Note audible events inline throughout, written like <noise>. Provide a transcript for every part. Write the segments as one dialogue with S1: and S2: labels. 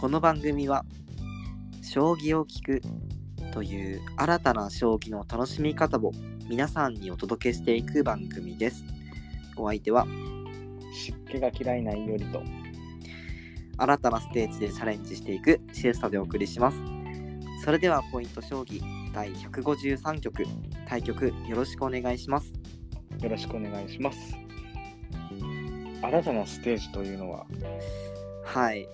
S1: この番組は将棋を聞くという新たな将棋の楽しみ方を皆さんにお届けしていく番組です。お相手は
S2: 湿気が嫌いないよりと。
S1: 新たなステージでチャレンジしていくシエスタでお送りします。それではポイント将棋第153局対局よろしくお願いします。
S2: よろしくお願いします。新たなステージというのは、
S1: はい。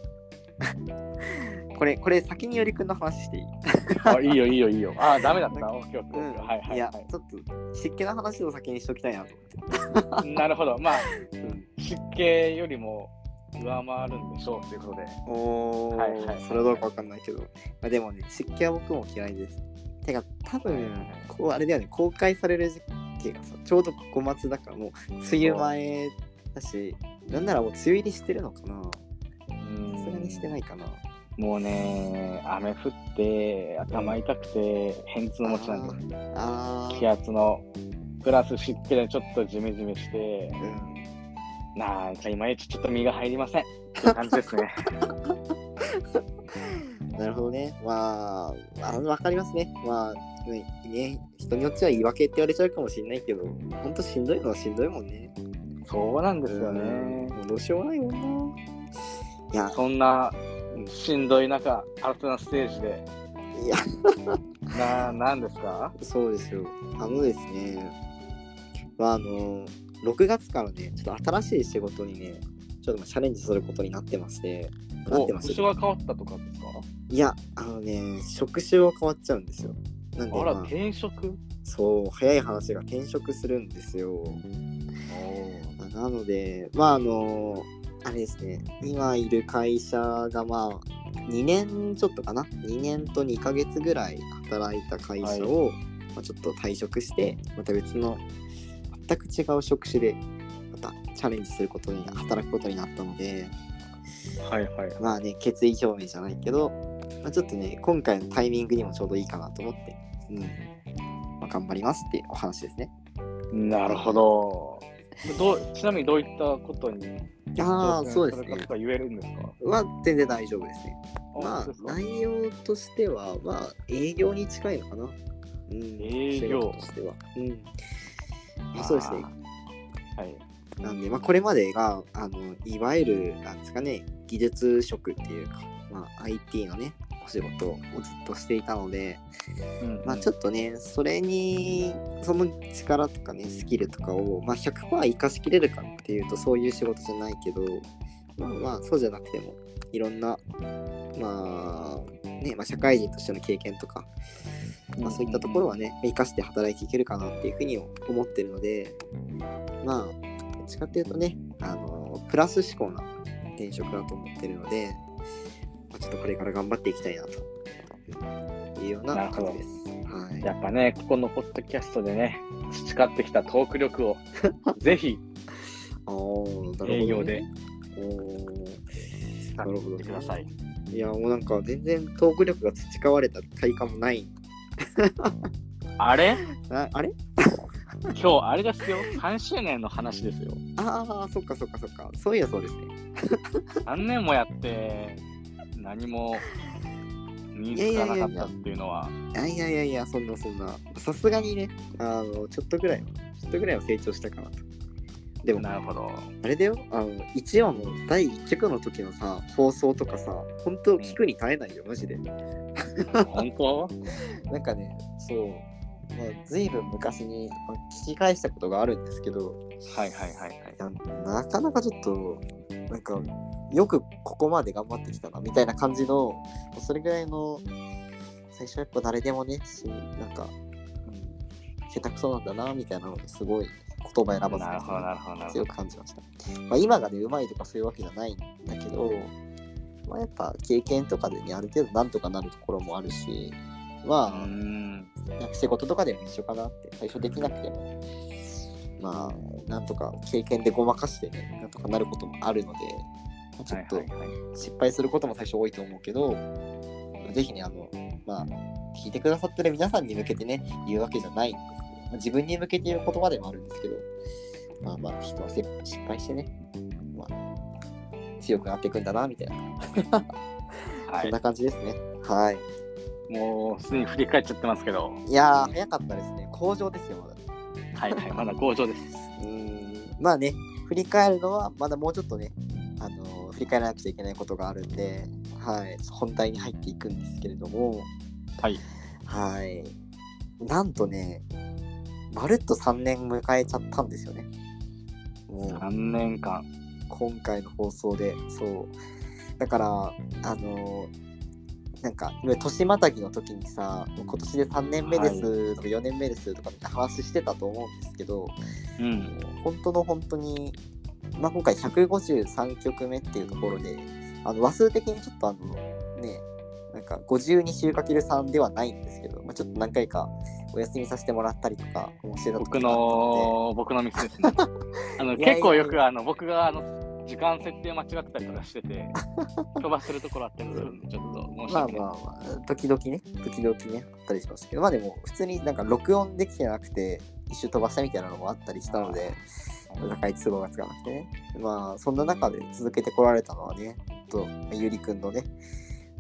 S1: <laughs> これ、これ先によりくんの話していい？<laughs>
S2: あ、いいよいいよいいよ。あ、ダメだった。オッケー。はいはい
S1: や
S2: は、
S1: ちょっと湿気な話を先にしときたいなと思って。
S2: い。なるほど。まあ、湿気よりも上回るんでしょうということで。
S1: おー、
S2: はいはいはい
S1: それはどうかわかんないけど、まあ、でもね、湿気は僕も嫌いです。てか、多分、こうあれだよね、公開される時期がさ、ちょうど5月だからもう、梅雨前だし、なんならもう梅雨入りしてるのかなにしてないかな。
S2: もうね、雨降って、頭痛くて、偏痛持ちなんです。気圧の。プラス湿気でちょっとジメジメして、
S1: うん。
S2: なんかいまいちちょっと身が入りません。って感じですね。<laughs>
S1: なるほどね。まあ、まあ、わかりますね。まあ、ね、ね人によっては言い訳って言われちゃうかもしれないけど、ほんとしんどいのはしんどいもんね。
S2: そうなんですよね。
S1: もうどうしようもないもんな。いや、
S2: そんなしんどい中、新たなステージで、
S1: いや、
S2: な、なんですか？
S1: そうですよ。あのですね、まあ、あの、6月からね、ちょっと新しい仕事にね、ちょっとまあチャレンジすることになってまして、なって
S2: お、
S1: まし
S2: 変わったとかですか？
S1: いや、あのね、職種は変わっちゃうんですよ。なんで、
S2: あら、
S1: まあ、
S2: 転職？
S1: そう、早い話が転職するんですよ。まあなので、まああの、あれですね、今いる会社がまあ、2年ちょっとかな、2年と2ヶ月ぐらい働いた会社を、まあ、ちょっと退職して、また別の全く違う職種で、またチャレンジすることに、働くことになったので、
S2: はいはい。
S1: まあね、決意表明じゃないけど、まあ、ちょっとね、今回のタイミングにもちょうどいいかなと思って、うん、まあ、頑張りますってお話ですね。
S2: なるほど。<laughs> どうちなみにどういったことに
S1: ああ、そうです
S2: かと。か言えるんですか？
S1: は全然大丈夫ですね。まあ内容としては、まあ、営業に近いのかな。うん、
S2: 営業
S1: としては。うん。まあ、そうですね。
S2: はい。
S1: なんで、まあ、これまでが、あの、いわゆる、なんですかね、技術職っていうか、まあ、IT のね、お仕事をずっとしていたので、
S2: うん
S1: まあ、ちょっとね、それに、その力とかね、スキルとかを、まあ、100%生かしきれるかっていうと、そういう仕事じゃないけど、まあまあ、そうじゃなくても、いろんな、まあ、ね、まあ、社会人としての経験とか、まあ、そういったところはね、生かして働いていけるかなっていうふうに思ってるので、まあ、どっちかっていうとね、あの、プラス思考な転職だと思ってるので、まあ、ちょっとこれから頑張っていきたいなというような感じです。はい。
S2: やっぱね、ここのポッドキャストでね、培ってきたトーク力を <laughs> ぜひ
S1: おーなるほどね
S2: ください。
S1: いや、もうなんか全然トーク力が培われた体感もない。<laughs>
S2: あれ？
S1: ああれ？<laughs>
S2: 今日あれですよ、3周年の話ですよ。
S1: ああ、そっかそっかそっか。そういやそうですね。
S2: 3年もやって何も身につかなかったっていうのは、
S1: いやいやいやいや、そんなそんな。さすがにね、あの、ちょっとぐらいは、ちょっとぐらいは成長したかなと。でも、
S2: なるほど。
S1: あれだよ、あの、1話の第1曲の時のさ、放送とかさ、本当聞くに耐えないよ、マジで。
S2: 本当？<laughs>
S1: なんかね、そう、まあ、ずいぶん昔にまあ聞き返したことがあるんですけど、
S2: はいはいはいはい。
S1: なかなかちょっと、なんか、よくここまで頑張ってきたな、みたいな感じの、それぐらいの、最初やっぱ誰でもね、しなんか、うん、下手くそなんだな、みたいなのですごい言葉選ばず
S2: なるほどなるほどなるほ
S1: 強
S2: ど。
S1: く感じました。まあ、今がね、うまいとかそういうわけじゃないんだけど、まあ、やっぱ経験とかでね、ある程度なんとかなるところもあるし、まあ、
S2: ん。
S1: なんか仕事とかでも一緒かなって、最初できなくても、まあ、なんとか経験でごまかしてね、なんとかなることもあるので、まあちょっと失敗することも最初多いと思うけど、ぜひね、あの、まあ、聞いてくださってる皆さんに向けてね、言うわけじゃないんですけど、まあ、自分に向けて言う言葉でもあるんですけど、まあまあ、人はせ失敗してね、まあ、強くなっていくんだなみたいな、
S2: はい。
S1: そんな。感じですね。はい。
S2: もうすでに振り返っちゃってますけど、
S1: いやー早かったですね。向上ですよまだ。
S2: はいはい、まだ工場です。<laughs>
S1: うーん。まあね振り返るのはまだもうちょっとねあのー振り返らなくちゃいけないことがあるんではい本題に入っていくんですけれども。
S2: はい。
S1: はい。なんとねまるっと3年迎えちゃったんですよね。もう。
S2: 3年間。
S1: 今回の放送で。そう。だからあのなんか年またぎの時にさ今年で3年目ですとか4年目ですとかって話してたと思うんですけど、
S2: うん。
S1: 本当の本当に、まあ、今回153曲目っていうところであの話数的にちょっとあのねなんか52週 ×3 ではないんですけど、まあ、ちょっと何回かお休みさせてもらったりとかもしてた時
S2: 僕
S1: の
S2: の、僕のミスですね。<laughs> あの結構よくあの僕があの時間設定間違ってたりとかしてて、<laughs> 飛ばしてるところあったりするんで、ちょっと申
S1: で
S2: し訳ない。
S1: まあまあまあ時々ね時々ねあったりしましたけどまあでも普通になんか録音できてなくて一周飛ばしたみたいなのもあったりしたので高い都合がつかなくてね。まあ、そんな中で続けてこられたのはね、とゆりくんのね、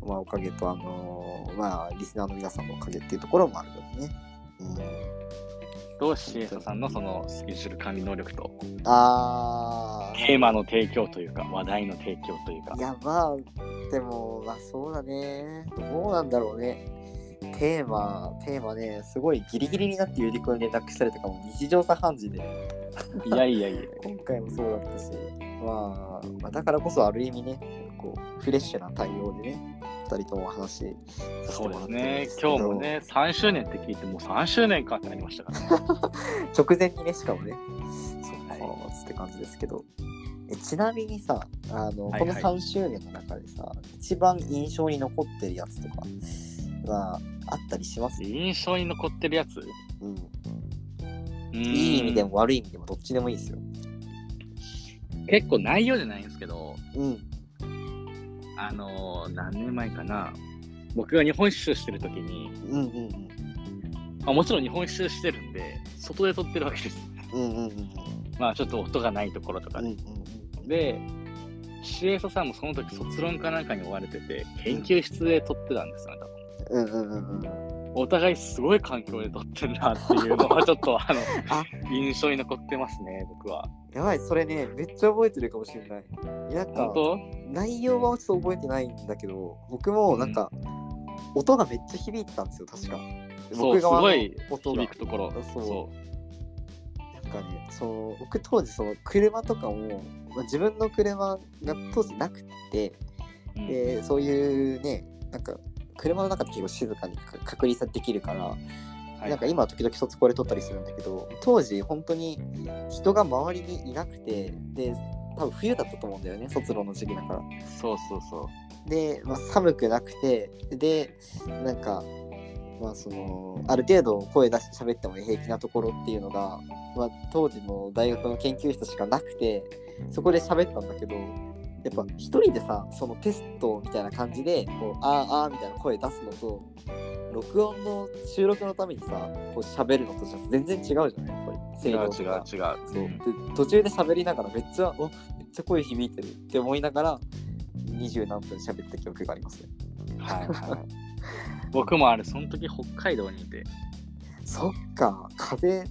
S1: まあ、おかげと、あのーまあ、リスナーの皆さんのおかげっていうところもあるのでね。
S2: と、シエサさんのそのスケジュール管理能力と、
S1: うん、あー、
S2: テーマの提供というか、話題の提供というか
S1: い、や、まあ、でも、まあ、そうだね。どうなんだろうね。テーマ、テーマね、すごいギリギリになってゆりくんに連絡したりとかも日常茶飯事で。
S2: いやいやいや、<laughs>
S1: 今回もそうだったし、まあ、まあ、だからこそある意味ね、こうフレッシュな対応でね、2人ともお話しさせて
S2: そう
S1: もらってるん
S2: ですね。今日もね、3周年って聞いて、もう3周年かってなりましたからね。<laughs>
S1: 直前にね、しかもね、そっかって感じですけど、えちなみにさ、あの、
S2: はいはい。
S1: この3周年の中でさ、一番印象に残ってるやつとかはあったりします、
S2: 印象に残ってるやつ？
S1: うん、
S2: い
S1: いい意味でも悪い意味でもどっちでもいいですよ。
S2: 結構内容じゃないんですけど、
S1: うん。
S2: あのー何年前かな、僕が日本一周してる時に、
S1: うんうん
S2: まあ、もちろん日本一周してるんで、外で撮ってるわけです。
S1: うん。うんうんうん
S2: まあちょっと音がないところとか
S1: うん。うん
S2: で。
S1: うん
S2: で、シエサさんもその時卒論かなんかに追われてて、研究室で撮ってたんですよ。
S1: うんうんうんうん。
S2: お互いすごい環境で撮ってるなっていうのはちょっとあの <laughs>
S1: あ
S2: 印象に残ってますね、僕は。
S1: やばい、それね、めっちゃ覚えてるかもしれない。なんか内容はちょっと覚えてないんだけど、僕もなんか、音がめっちゃ響いてたんですよ、確か。
S2: そう、す
S1: 側の
S2: ごい
S1: 音が
S2: 響くところ。
S1: そう
S2: そ
S1: なんかね、その僕当時その車とかも、まあ、自分の車が当時なくて、
S2: う。うん
S1: でそういうね、なんか車の中で結構静かにか隔離さできるから、
S2: はい
S1: なんか今は時々卒コレ撮ったりするんだけど、当時本当に人が周りにいなくて、で、多分冬だったと思うんだよね、卒論の時期だから。
S2: そうそうそう。
S1: で、まあ、寒くなくて、で、なんか、まあその、ある程度声出して喋っても平気なところっていうのが、まあ当時の大学の研究室しかなくて、そこで喋ったんだけど、やっぱ一人でさ、そのテストみたいな感じで、こう、あーあーみたいな声出すのと、録音の収録のためにさ、こう喋るのとじゃ全然違うじゃない？やっぱり。声
S2: 違う違う違う。
S1: そう
S2: うん
S1: で途中で喋りながらめっちゃおめっちゃ声響いてるって思いながら二十何分喋った記憶がありますね
S2: はいはい。僕もあれ、その時北海道にいて、
S1: そっか風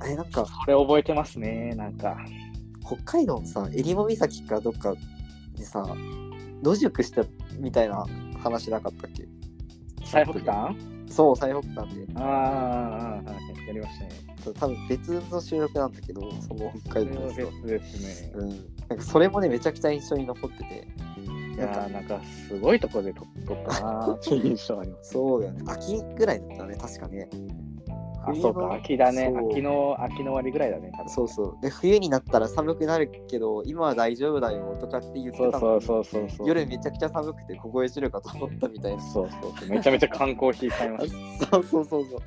S1: あれなんか
S2: それ覚えてますね、なんか。
S1: 北海道のさ襟裳岬かどっかでさ野宿したみたいな話なかったっけ？
S2: 最北端？
S1: そう最北端で。
S2: あーあー、あーやりましたね。
S1: 多分別の収録なんだけどその北海道のやつ
S2: ですね。
S1: うん。なんかそれもねめちゃくちゃ印象に残ってて。
S2: いやーなんかすごいとこで撮撮ったなーっていう印象あります。
S1: そうだよね。秋ぐらいだったね確かね
S2: あ、そうか、秋だね。秋の、秋の終わりぐらいだね。
S1: そうそう。で、冬になったら寒くなるけど、今は大丈夫だよとかって言ってたのに
S2: そうそうそうそうそう。
S1: 夜めちゃくちゃ寒くて凍え死ぬかと思ったみたいな。
S2: そうそうそう。めちゃめちゃ観光費買いまし <laughs>
S1: そうそうそうそう。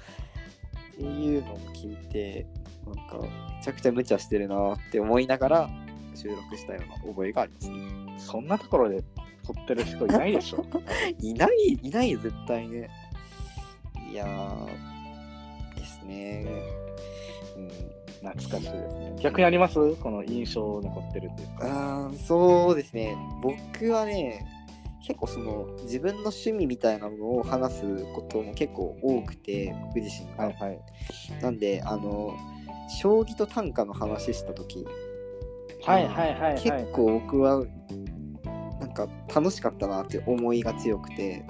S1: っていうのを聞いて、なんか、めちゃくちゃ無茶してるなって思いながら収録したような覚えがありますね。
S2: た。そんなところで撮ってる人いないでしょ。<laughs>
S1: いない、いないよ、絶対ね。いやー、ね。うん。
S2: 懐かしいですね。逆にあります？この印象残ってるっていうか。
S1: あーそうですね僕はね結構その自分の趣味みたいなのを話すことも結構多くて僕自身が、
S2: はいはい。
S1: なんであの将棋と短歌の話した時
S2: はいはいはいはい。
S1: 結構僕はなんか楽しかったなって思いが強くて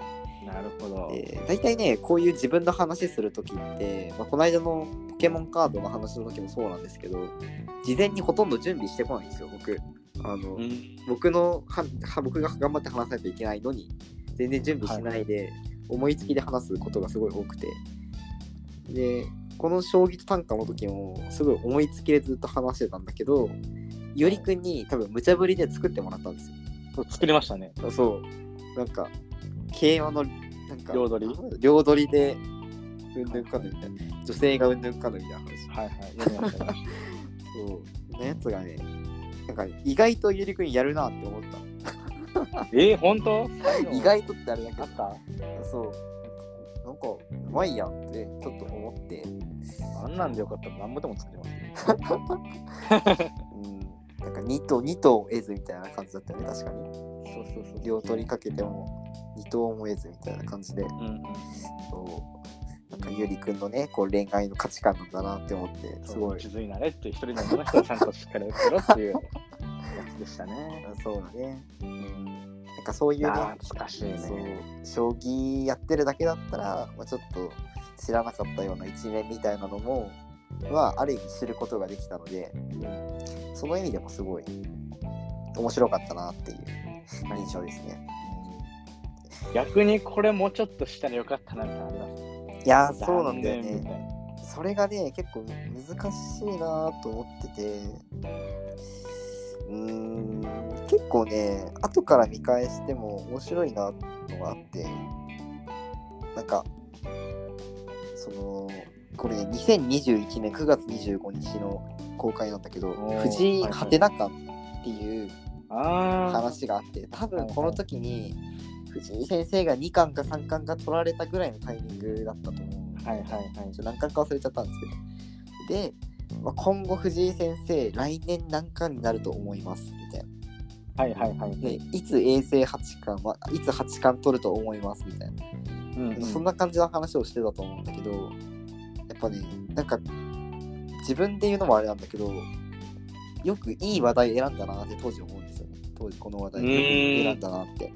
S2: なるほど。
S1: で大体ねこういう自分の話する時って、まあ、この間のポケモンカードの話の時もそうなんですけど事前にほとんど準備してこないんですよ僕あの、
S2: うん。
S1: 僕のはは僕が頑張って話さないといけないのに全然準備しないで、思いつきで話すことがすごい多くてでこの将棋と短歌の時もすごい思いつきでずっと話してたんだけどよりくんに多分無茶ぶりで作ってもらったんですよ
S2: 作りましたね。
S1: そうなんか慶和のなんか
S2: 両取り？
S1: 両取りでうんぬんかんぬんみたいな女性がうんぬんかんぬんみたいな話
S2: はいはい。やりましたやりまし
S1: そうのやつがねなんか意外とゆりくんやるなって思った
S2: た。えー、本当？<laughs>
S1: 意外とってあれだけど
S2: あった？
S1: そう。なんか、うまいやんってちょっと思って、
S2: あんなんでよかったら何ぼでも作ります。<laughs>
S1: うん。なんか2頭、2頭得ずみたいな感じだったよね、確かに。
S2: そうそうそう。
S1: 両取りかけても2頭も得ずみたいな感じで、
S2: うんうん。
S1: そう。なんかゆりくんのね、こう恋愛の価値観なんだなって思って、すごい。
S2: 気づいなれって一人の女の人はちゃんとしっかり受けろっていうやつでしたね。<laughs>
S1: そうだね。うん。なんかそういうね、
S2: 懐かしいね。
S1: そう、将棋やってるだけだったら、まあ、ちょっと知らなかったような一面みたいなのも、はある意味知ることができたので、その意味でもすごい面白かったなっていう印象ですね。
S2: 逆にこれもうちょっとしたらよかったなってあります。
S1: いやーそうなんだよね。それがね結構難しいなと思ってて。うーん結構ね後から見返しても面白いなのがあって。なんかそのこれね2021年9月25日の公開なんだけど藤井
S2: はいはい。
S1: ハテナ館っていう
S2: あ
S1: 話があって多分この時に藤井先生が2巻か3巻か取られたぐらいのタイミングだったと思う
S2: あ。はいはいはい。
S1: ちょっと何巻か忘れちゃったんですけど。で、まあ、今後藤井先生、来年何巻になると思いますみたいな。
S2: はいはいはい。
S1: で、いつ衛星八冠は、いつ八冠取ると思いますみたいな。
S2: うんうん
S1: そんな感じの話をしてたと思うんだけど、やっぱね、なんか、自分で言うのもあれなんだけど、よくいい話題選んだなって当時思うんですよね。当時この話題選んだなって。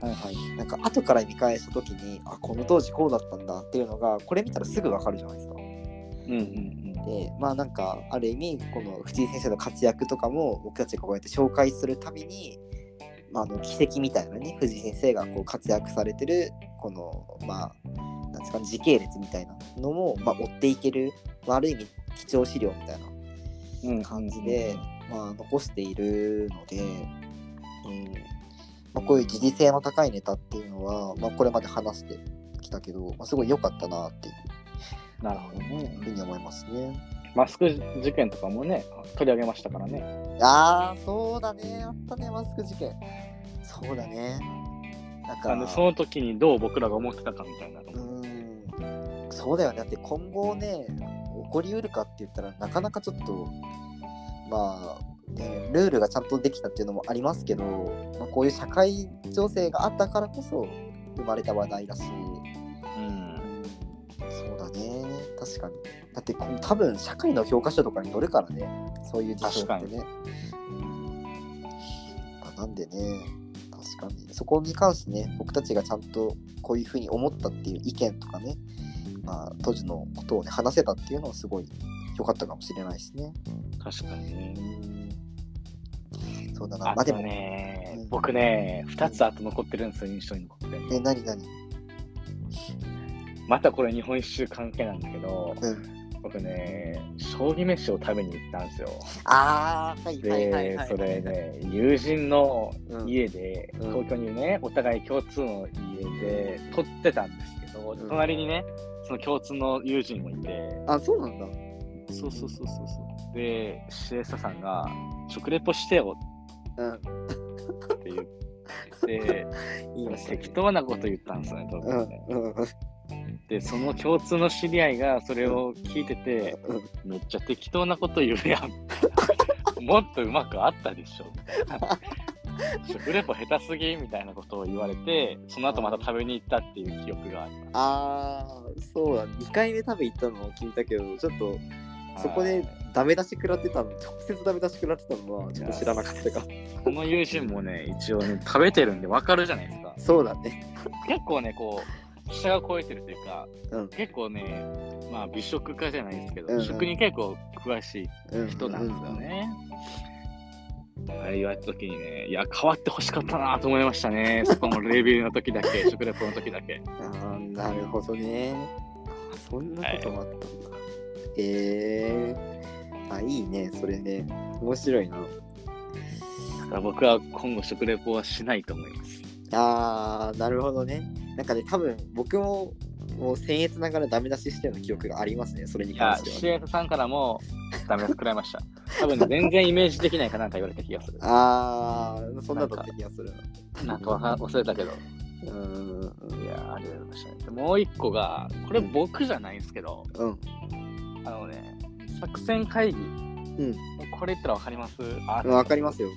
S2: はいはい。
S1: なんか後から見返した時に、あ、この当時こうだったんだっていうのが、これ見たらすぐわかるじゃないですか。
S2: うんうん
S1: でまあなんかある意味この藤井先生の活躍とかも僕たちがこうやって紹介するたびに、まあ、あの奇跡みたいなね藤井先生がこう活躍されてるこのまあなんですかね時系列みたいなのも、まあ、追っていける、まあ、ある意味貴重資料みたいな
S2: うん。うん
S1: 感じで、まあ、残しているので、うんまあ、こういう時事性の高いネタっていうのは、まあ、これまで話してきたけど、まあ、すごい良かったなっていう
S2: なるほどね。
S1: ふうに思いますね。
S2: マスク事件とかもね、取り上げましたからね。
S1: ああ、そうだね。あったね、マスク事件。そうだね。なんか、
S2: あのその時にどう僕らが思ってたかみたいなの
S1: うん、そうだよね。だって今後ね、起こりうるかって言ったらなかなかちょっと、まあ、ね、ルールがちゃんとできたっていうのもありますけど、まあ、こういう社会情勢があったからこそ生まれた話題だし、
S2: うん。
S1: うん、そうだね。確かに。だって多分社会の教科書とかに載るからね、そういう事象ってね。うんまあなんでね、確かに。そこに関してね、僕たちがちゃんとこういうふうに思ったっていう意見とかね、まあ、当時のことをね、話せたっていうのはすごい良かったかもしれないですね。
S2: 確かにね。
S1: うんそうだな。
S2: あと
S1: まあでも、
S2: ね、
S1: うん
S2: 僕ね、2つあと残ってるんですよ、印象に残って。
S1: え、何何？
S2: またこれ日本一周関係なんだけど、
S1: うん。
S2: 僕ね、将棋飯を食べに行ったんですよ。
S1: ああ、はいはいはい
S2: で
S1: はい。、
S2: それね、友人の
S1: うん、
S2: 家で、
S1: うん
S2: 東京にね、お互い共通の家で撮ってたんですけど、
S1: ん
S2: 隣にね、その共通の友人もいて、
S1: あ、そうなんだ。
S2: そうそうそうそうそう。で、シエスタさんが、食レポしてよ
S1: うん。<laughs>
S2: って言って、
S1: いいよ、それ
S2: 適当なこと言ったんですよね、多
S1: う
S2: 分ね。
S1: ん。うん。
S2: で、その共通の知り合いがそれを聞いてて、
S1: うん
S2: めっちゃ適当なこと言うやん。もっとうまくあったでしょ。<laughs> 食レポ下手すぎみたいなことを言われて、その後また食べに行ったっていう記憶があります。
S1: ああ、そうだ。2回目食べ行ったのを聞いたけど、ちょっとそこでダメ出し食らってたの、直接ダメ出し食らってたのはちょっと知らなかったか。
S2: この友人もね、一応ね、食べてるんでわかるじゃないですか。
S1: そうだね。
S2: 結構ね、こう、下が超えてるというか、
S1: うん
S2: 結構ね、まあ美食家じゃないですけど、
S1: うんうん
S2: 食に結構詳しい
S1: うん
S2: 人なんですよね。あれ言われた時にね、いや、変わってほしかったなと思いましたね。<laughs> そこのレビューの時だけ、食レポの時だけ。
S1: あーなるほどね。あそんなこともあったんだ。えー、あ、いいね、それね。面白いな。
S2: だから僕は今後食レポはしないと思います。
S1: あー、なるほどね。なんかね、多分僕ももう僭越ながらダメ出ししてるの記憶がありますね、それに
S2: いや
S1: 関、しては。
S2: CF さんからもダメ出し食らいました。多分ね、全然イメージできないかなんか言われた気がする。<laughs>
S1: あー、そんなだった気がするな。
S2: なんか忘れたけど。
S1: うーん。
S2: いや、ありがとうございましたもう一個が、これ僕じゃないんですけど、
S1: うん。
S2: あのね、作戦会議。
S1: うん
S2: これ言ったらわかります？あ
S1: わかりますよ。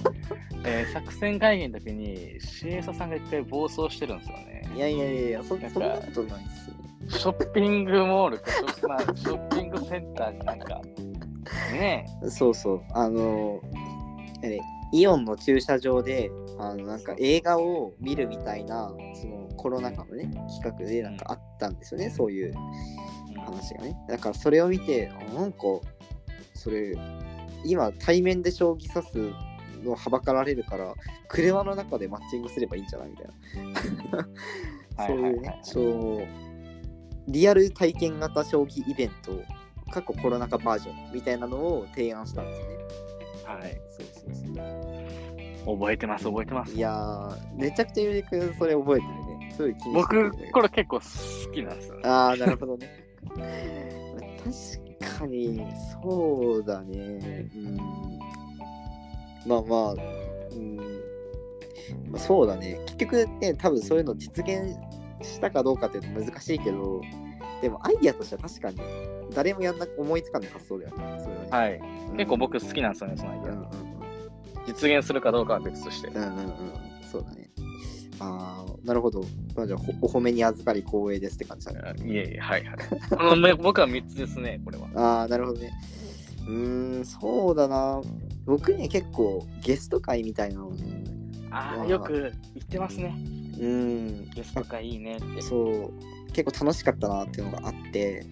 S1: <laughs>
S2: えー作戦会議の時に CS さんが一回暴走してるんですよね。
S1: いやいやいや、そ
S2: なんか
S1: そんなことないっすよ。
S2: ショッピングモールかショッ,、まあ、ショッピングセンターになんか、ね
S1: そうそう。あの、あれイオンの駐車場で、あの、なんか映画を見るみたいな、そのコロナ禍のね、企画でなんかあったんですよね、そういう
S2: え、
S1: 話がね。だからそれを見て、あなんか、それ、今対面で将棋指すのはばかられるから、車の中でマッチングすればいいんじゃないみたいな。そういうね、そう、リアル体験型将棋イベント、過去コロナ禍バージョンみたいなのを提案したんですよね。
S2: はい。
S1: そうそうそう。
S2: 覚えてます、覚えてます
S1: い。やー、めちゃくちゃゆりくんそれ覚えてるね。すごい気にして
S2: 僕これ結構好きなんですよね。
S1: ああ、なるほどね。確かに、そうだね。うん。まあまあ、うん。まあ、そうだね。結局ね、多分そういうの実現したかどうかっていうの難しいけど、でもアイディアとしては確かに誰もやんな思いつかない発想だよね。それはね。
S2: はい。
S1: うん
S2: 結構僕好きなんですよね、そのアイデア
S1: うんうんうん。
S2: 実現するかどうかは別として。
S1: うんうんうん。そうだね。ああ、なるほど。まあ、じゃあほお褒めに預かり光栄ですって感じだね。
S2: いえいえ、はいはい。このめ <laughs> 僕は3つですね、これは。
S1: ああ、なるほどね。うーん、そうだな。僕ね、結構ゲスト会みたいなの、
S2: ああ、
S1: まあ
S2: よく言ってますね。
S1: うーん、
S2: ゲスト会いいねって。
S1: そう、結構楽しかったなっていうのがあって、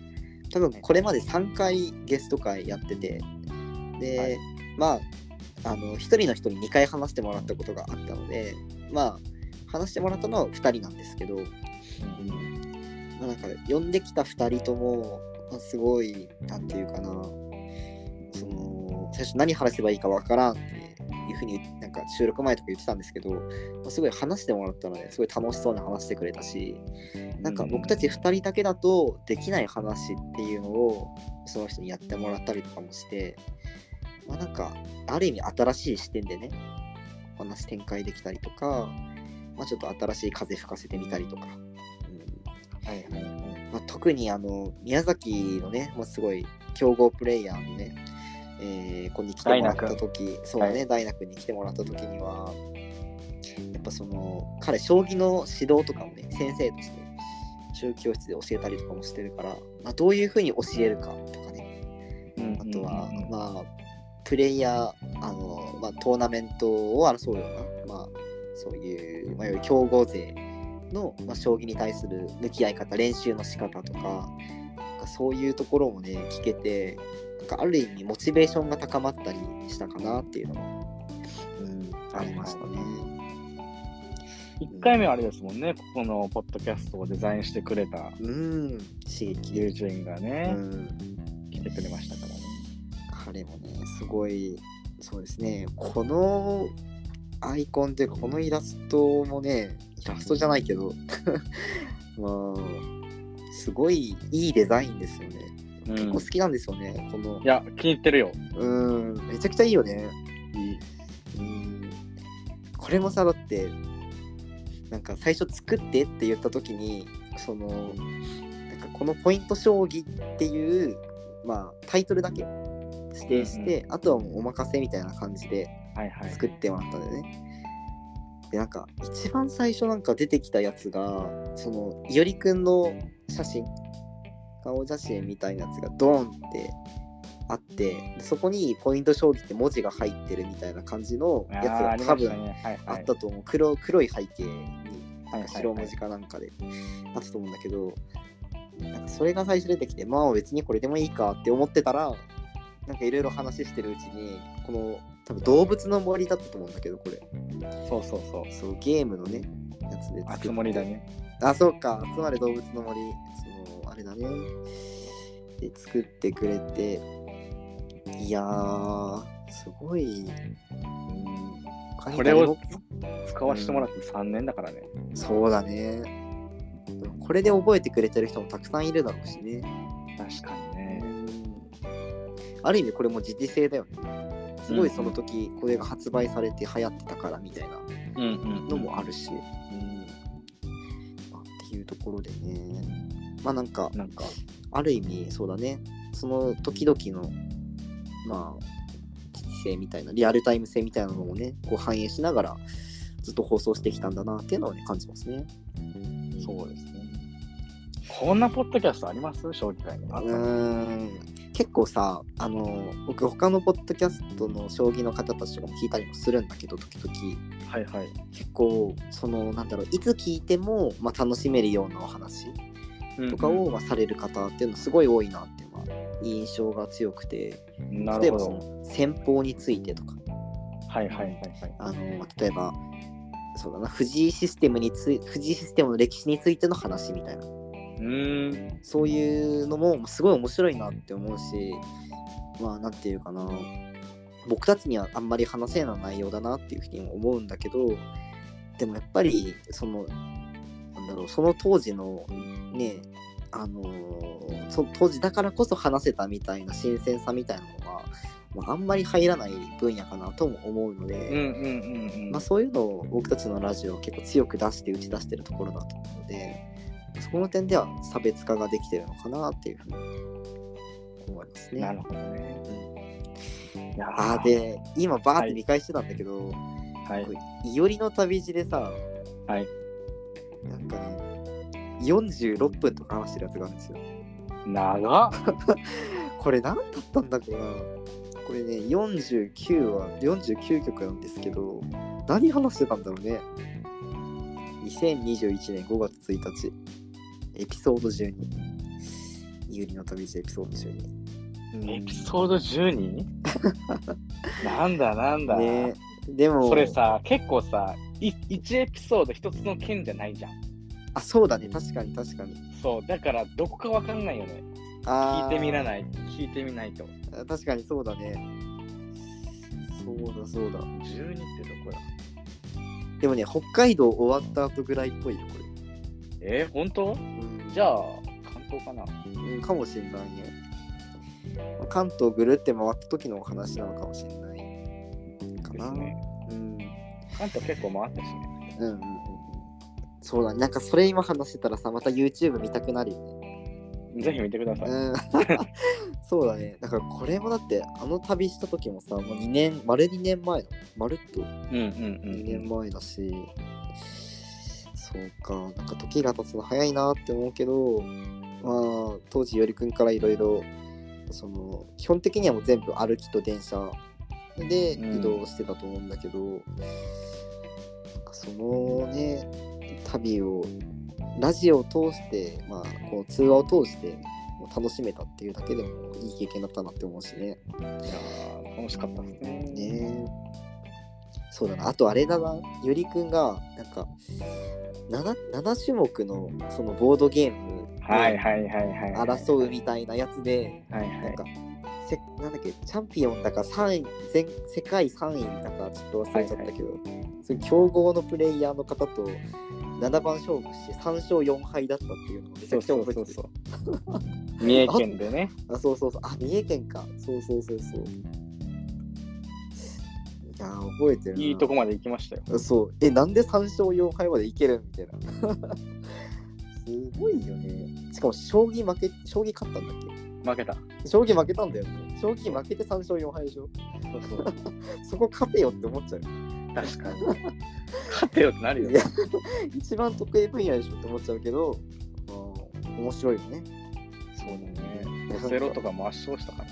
S1: 多分これまで3回ゲスト会やってて、で、
S2: はい
S1: まあ、あの、1人の人に2回話してもらったことがあったので、まあ、話してもらったのは2人なんですけど、うん。まあ、なんか呼んできた2人とも、まあ、すごいなんていうかなその最初何話せばいいかわからんっていうふうになんか収録前とか言ってたんですけど、まあ、すごい話してもらったのですごい楽しそうに話してくれたしなんか僕たち2人だけだとできない話っていうのをその人にやってもらったりとかもして、まあ、なんかある意味新しい視点でねお話展開できたりとか、まあ、ちょっと新しい風吹かせてみたりとか、うん。
S2: はいはいはい。
S1: まあ、特にあの宮崎のね、まあ、すごい強豪プレイヤーのね、えー、子に来てもらった時そうね、
S2: は
S1: 大学に来てもらった時にはやっぱその彼将棋の指導とかもね先生として中教室で教えたりとかもしてるから、まあ、どういうふうに教えるかとかね。あとは、まあ、プレイヤー、あの、まあ、トーナメントを争うような、まあ、そういう、まあ、より強豪勢の、まあ、将棋に対する向き合い方、練習の仕方とか、なんかそういうところもね、聞けて、なんかある意味、モチベーションが高まったりしたかなっていうのも、うん、ありましたね。
S2: 1回目はあれですもんね、ここのポッドキャストをデザインしてくれた
S1: うん、刺激。
S2: 友人が
S1: う
S2: ね、
S1: ん、
S2: 来てくれましたからね。
S1: 彼もね、すごい、そうですね、このアイコンというか、このイラストもね、イラストじゃないけど、<laughs> まあ、すごいいいデザインですよね。
S2: うん
S1: 結構好きなんですよね、この
S2: い。や、気に入ってるよ。
S1: うん、めちゃくちゃいいよね。
S2: いい。
S1: うん。これもさ、だって、なんか最初作ってって言った時に、そのなんかこのポイント将棋っていう、まあ、タイトルだけ指定して、あとはもうお任せみたいな感じで。作ってもらったんだよね。でなんか一番最初なんか出てきたやつがそのいおりくんの写真顔写真みたいなやつがドーンってあってでそこにポイント将棋って文字が入ってるみたいな感じのやつが多分。あったと思う黒黒い背景に
S2: はいはいはい
S1: 白文字かなんかであったと思うんだけどなんかそれが最初出てきてまあ別にこれでもいいかって思ってたらなんかいろいろ話してるうちにこの多分動物の森だったと思うんだけどこれ
S2: そうそうそう。
S1: そうゲームのねやつで作
S2: あ
S1: って
S2: つ森だね。
S1: あそうか集まれ動物の森そのあれだねで作ってくれていやーすごいうん他に
S2: これを
S1: 誰も
S2: 使わせてもらって3年だからね。
S1: そうだね。これで覚えてくれてる人もたくさんいるだろうしね。
S2: 確かにね。
S1: ある意味これも時事性だよね。すごいその時これが発売されて流行ってたからみたいなのもあるし。うんまあっていうところでね。まあなんか、
S2: なんか、
S1: ある意味そうだね。その時々の、まあ、性みたいな、リアルタイム性みたいなのもね、こう反映しながらずっと放送してきたんだなっていうのをね、感じますね。
S2: そうですね。こんなポッドキャストあります？将棋界に。
S1: う結構さあの僕他のポッドキャストの将棋の方たちとかも聞いたりもするんだけど時々
S2: はいはい。
S1: 結構そのなんだろういつ聞いても、まあ、楽しめるようなお話とかを、まあ、される方っていうのすごい多いなっていう、まあ、印象が強くて。例えばその戦法についてとか
S2: はいはいはいはい。
S1: あの、まあ例えばそうだな藤井システムについ藤井システムの歴史についての話みたいな
S2: うーん。
S1: そういうのもすごい面白いなって思うし、まあなんていうかな、僕たちにはあんまり話せない内容だなっていうふうにも思うんだけど、でもやっぱり、その、なんだろう、その当時のね、あのーそ当時だからこそ話せたみたいな新鮮さみたいなのは、まあ、あんまり入らない分野かなとも思うので、そういうのを僕たちのラジオは結構強く出して打ち出してるところだと思うのでそこの点では差別化ができてるのかなっていうふうに思いますね。
S2: なるほどね。いや
S1: あーで今バーって見返してたんだけど、
S2: はい。
S1: いおりの旅路でさ、
S2: はい。
S1: なんかね46分とか話してるやつがあるんですよ。
S2: 長っ。<laughs>
S1: これ何だったんだろうな。これね49は49曲なんですけど何話してたんだろうね2021年5月1日エピソード12有利の旅路エピソード12
S2: エピソード 12? <laughs> なんだなんだ。
S1: ねでも
S2: それさ、結構さ、い1エピソード1つの件じゃないじゃん。
S1: あそうだね確かに確かに
S2: そう、だからどこかわかんないよね。聞いてみらない。聞いてみないと。
S1: 確かにそうだねそうだそうだ
S2: 12ってどこだ？
S1: でもね北海道終わった後ぐらいっぽいよこ
S2: えー、本当？
S1: れ、うん
S2: じゃあ、関東かな
S1: うん、かもしれないね。関東ぐるって回った時のお話なのかもしれないかな。
S2: ね。
S1: うん。
S2: 関東結構回ったしね。
S1: うんうんうん。そうだね。なんかそれ今話してたらさ、また YouTube 見たくなるよね。
S2: ぜひ見てください。
S1: うん。<laughs> そうだね。だからこれもだって、あの旅した時もさ、もう2年、丸2年前だ。まるっと
S2: うんうんうん
S1: 2年前だし、そうか、なんか時が経つの早いなって思うけど、まあ、当時、よりくんからいろいろ、その、基本的にはもう全部歩きと電車で
S2: うん
S1: 移動してたと思うんだけど、なんかそのね、旅を、ラジオを通して、まあ、こう通話を通して、楽しめたっていうだけでもいい経験だったなって思うしね。
S2: いやー楽しかったですね。
S1: ねえそうだなあとあれだなゆりくんがなんか 7, 7種目のそのボードゲーム。争うみたいなやつで
S2: はいはい。
S1: なんかせなんだっけチャンピオンだか3位全世界3位だかちょっと忘れちゃったけど、そういう強豪のプレイヤーの方と7番勝負して3勝4敗だったっていうのがめちゃくちゃ
S2: そうそう
S1: 覚えてる
S2: そうそう。<laughs> 三重県でね。
S1: あ、そうそうそう。あ、三重県か。そうそうそうそう。いやー、覚えてるな。
S2: いいとこまで行きましたよ。
S1: そう。え、なんで3勝4敗までいけるみたいな。<laughs> すごいよね。しかも将棋負け、将棋勝ったんだっ
S2: 負けた。
S1: け将棋負けたんだよね。将棋負けて3勝4敗でしょ？
S2: そうそう。<laughs>
S1: そこ勝てよって思っちゃう。
S2: 確かに。勝てよってなるよ
S1: いや。一番得意分野でしょって思っちゃうけど、あー面白いよね。
S2: そうだね。オセロとかも圧勝したから。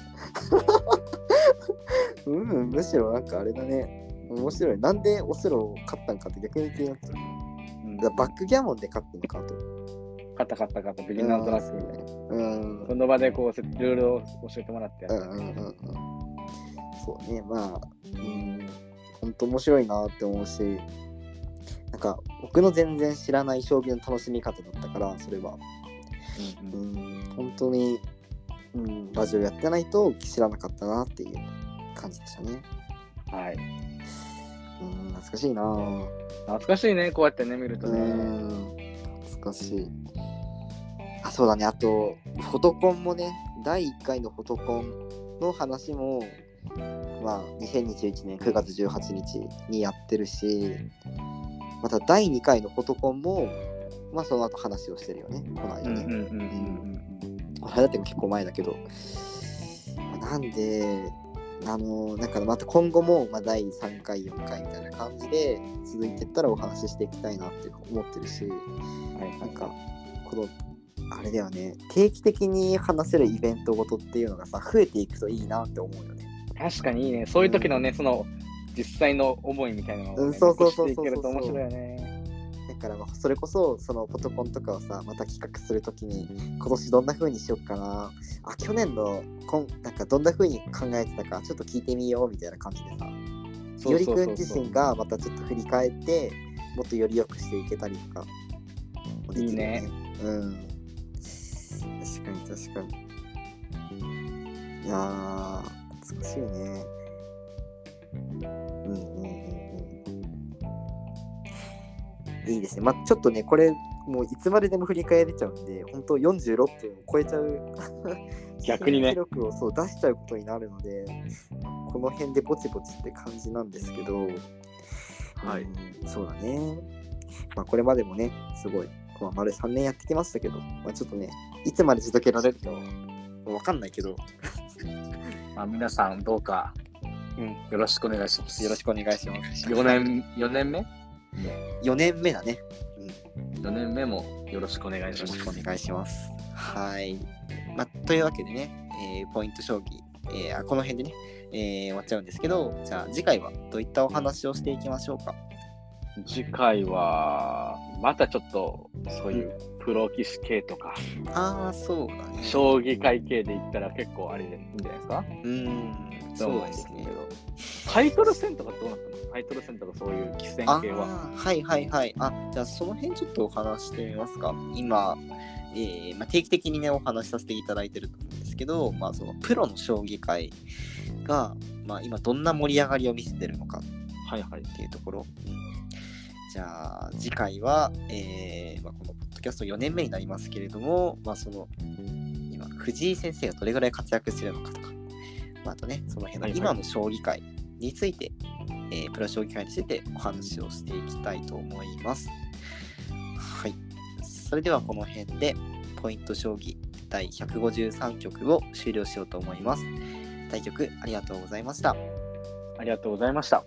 S2: <laughs>
S1: うん、むしろなんかあれだね。面白い。なんでオセロ勝ったんかって逆に気になっちゃう。
S2: うん
S1: バックギャモンで勝ったのかと。
S2: 勝った勝った勝った。ビギナーズラックみたいな。
S1: うん。うん
S2: この場でこう、ルールを教えてもらってやる。
S1: うんうんうん。そうね、まあ、うん、本当面白いなって思うし、なんか僕の全然知らない将棋の楽しみ方だったから、それは。
S2: うんうん
S1: うん、本当に、うん、ラジオやってないと知らなかったなっていう感じでしたね。
S2: はい。
S1: うん、懐かしいなぁ。
S2: 懐かしいね、こうやってね、見ると
S1: う
S2: ね。
S1: ん、懐かしい。あ、そうだね。あと、フォトコンもね、第1回のフォトコンの話も、まあ、2021年9月18日にやってるし、また第2回のフォトコンも、まあ、その後話をしてるよね、この間ね。
S2: うんうんうんうんうん
S1: これだって結構前だけど。なんで、あの、なんかまた今後も、まあ、第3回、4回みたいな感じで続いていったらお話ししていきたいなって思ってるし、
S2: うん。はい
S1: なんか、この、あれだよね、定期的に話せるイベントごとっていうのがさ、増えていくといいなって思うよね。
S2: 確かにいいね。そういう時のね、その実際の思いみたいなのを、ね
S1: うんそうそうそうそう
S2: 残していけると面白いよね。
S1: だから、まあそれこそ、そのフォトコンとかをさ、また企画するときに、今年どんな風にしよっかな、あ、去年のこん、なんかどんな風に考えてたか、ちょっと聞いてみようみたいな感じでさ、よりくん自身がまたちょっと振り返って、もっとより良くしていけたりとかもできるよ
S2: いいね。
S1: うん。確かに確かに。いやー、懐かしいね。うんうんうんうん。いいですね。まあちょっとね、これ、もういつまででも振り返れちゃうんで、本当46分を超えちゃう <laughs>
S2: 逆にね
S1: 記録をそう出しちゃうことになるので、この辺でぼちぼちって感じなんですけど、
S2: はい
S1: うんそうだね。まあこれまでもね、すごい、まあ、丸3年やってきましたけど、まあちょっとね、いつまで続けられるかはわかんないけど、
S2: まあ、皆さんどうか
S1: うん、
S2: よろしくお願いします。
S1: よろしくお願いします。
S2: 4年、4年目
S1: ？4年目だね。
S2: ?4 年目もよろしくお願いします。
S1: よろしくお願いします。はい。まあ、というわけでね、えーポイント将棋、えーあこの辺でね、えー終わっちゃうんですけど、じゃあ次回はどういったお話をしていきましょうか？
S2: 次回は、またちょっとそういうプロ棋士系とか、
S1: ああ、そうだね。
S2: 将棋会系で言ったら結構あれでいいんじゃないですか？
S1: うーん、そうですね。
S2: タイトル戦とかどうなったの？タイトル戦とかそういう棋戦
S1: あ
S2: 系は。
S1: ーはいはいはい。あ、じゃあその辺ちょっとお話してみますか。今、えーまあ、定期的にね、お話しさせていただいてると思うんですけど、まあ、そのプロの将棋界が、まあ、今どんな盛り上がりを見せてるのか
S2: はいはい。
S1: っていうところ。じゃあ次回は、えーまあ、このポッドキャスト4年目になりますけれども、まあ、その今藤井先生がどれぐらい活躍してるのかとか、まあ、あとねその辺の
S2: はいはい
S1: 今の将棋界について、えープロ将棋界についてお話をしていきたいと思います。はい。それではこの辺でポイント将棋第153局を終了しようと思います。対局ありがとうございました。
S2: ありがとうございました。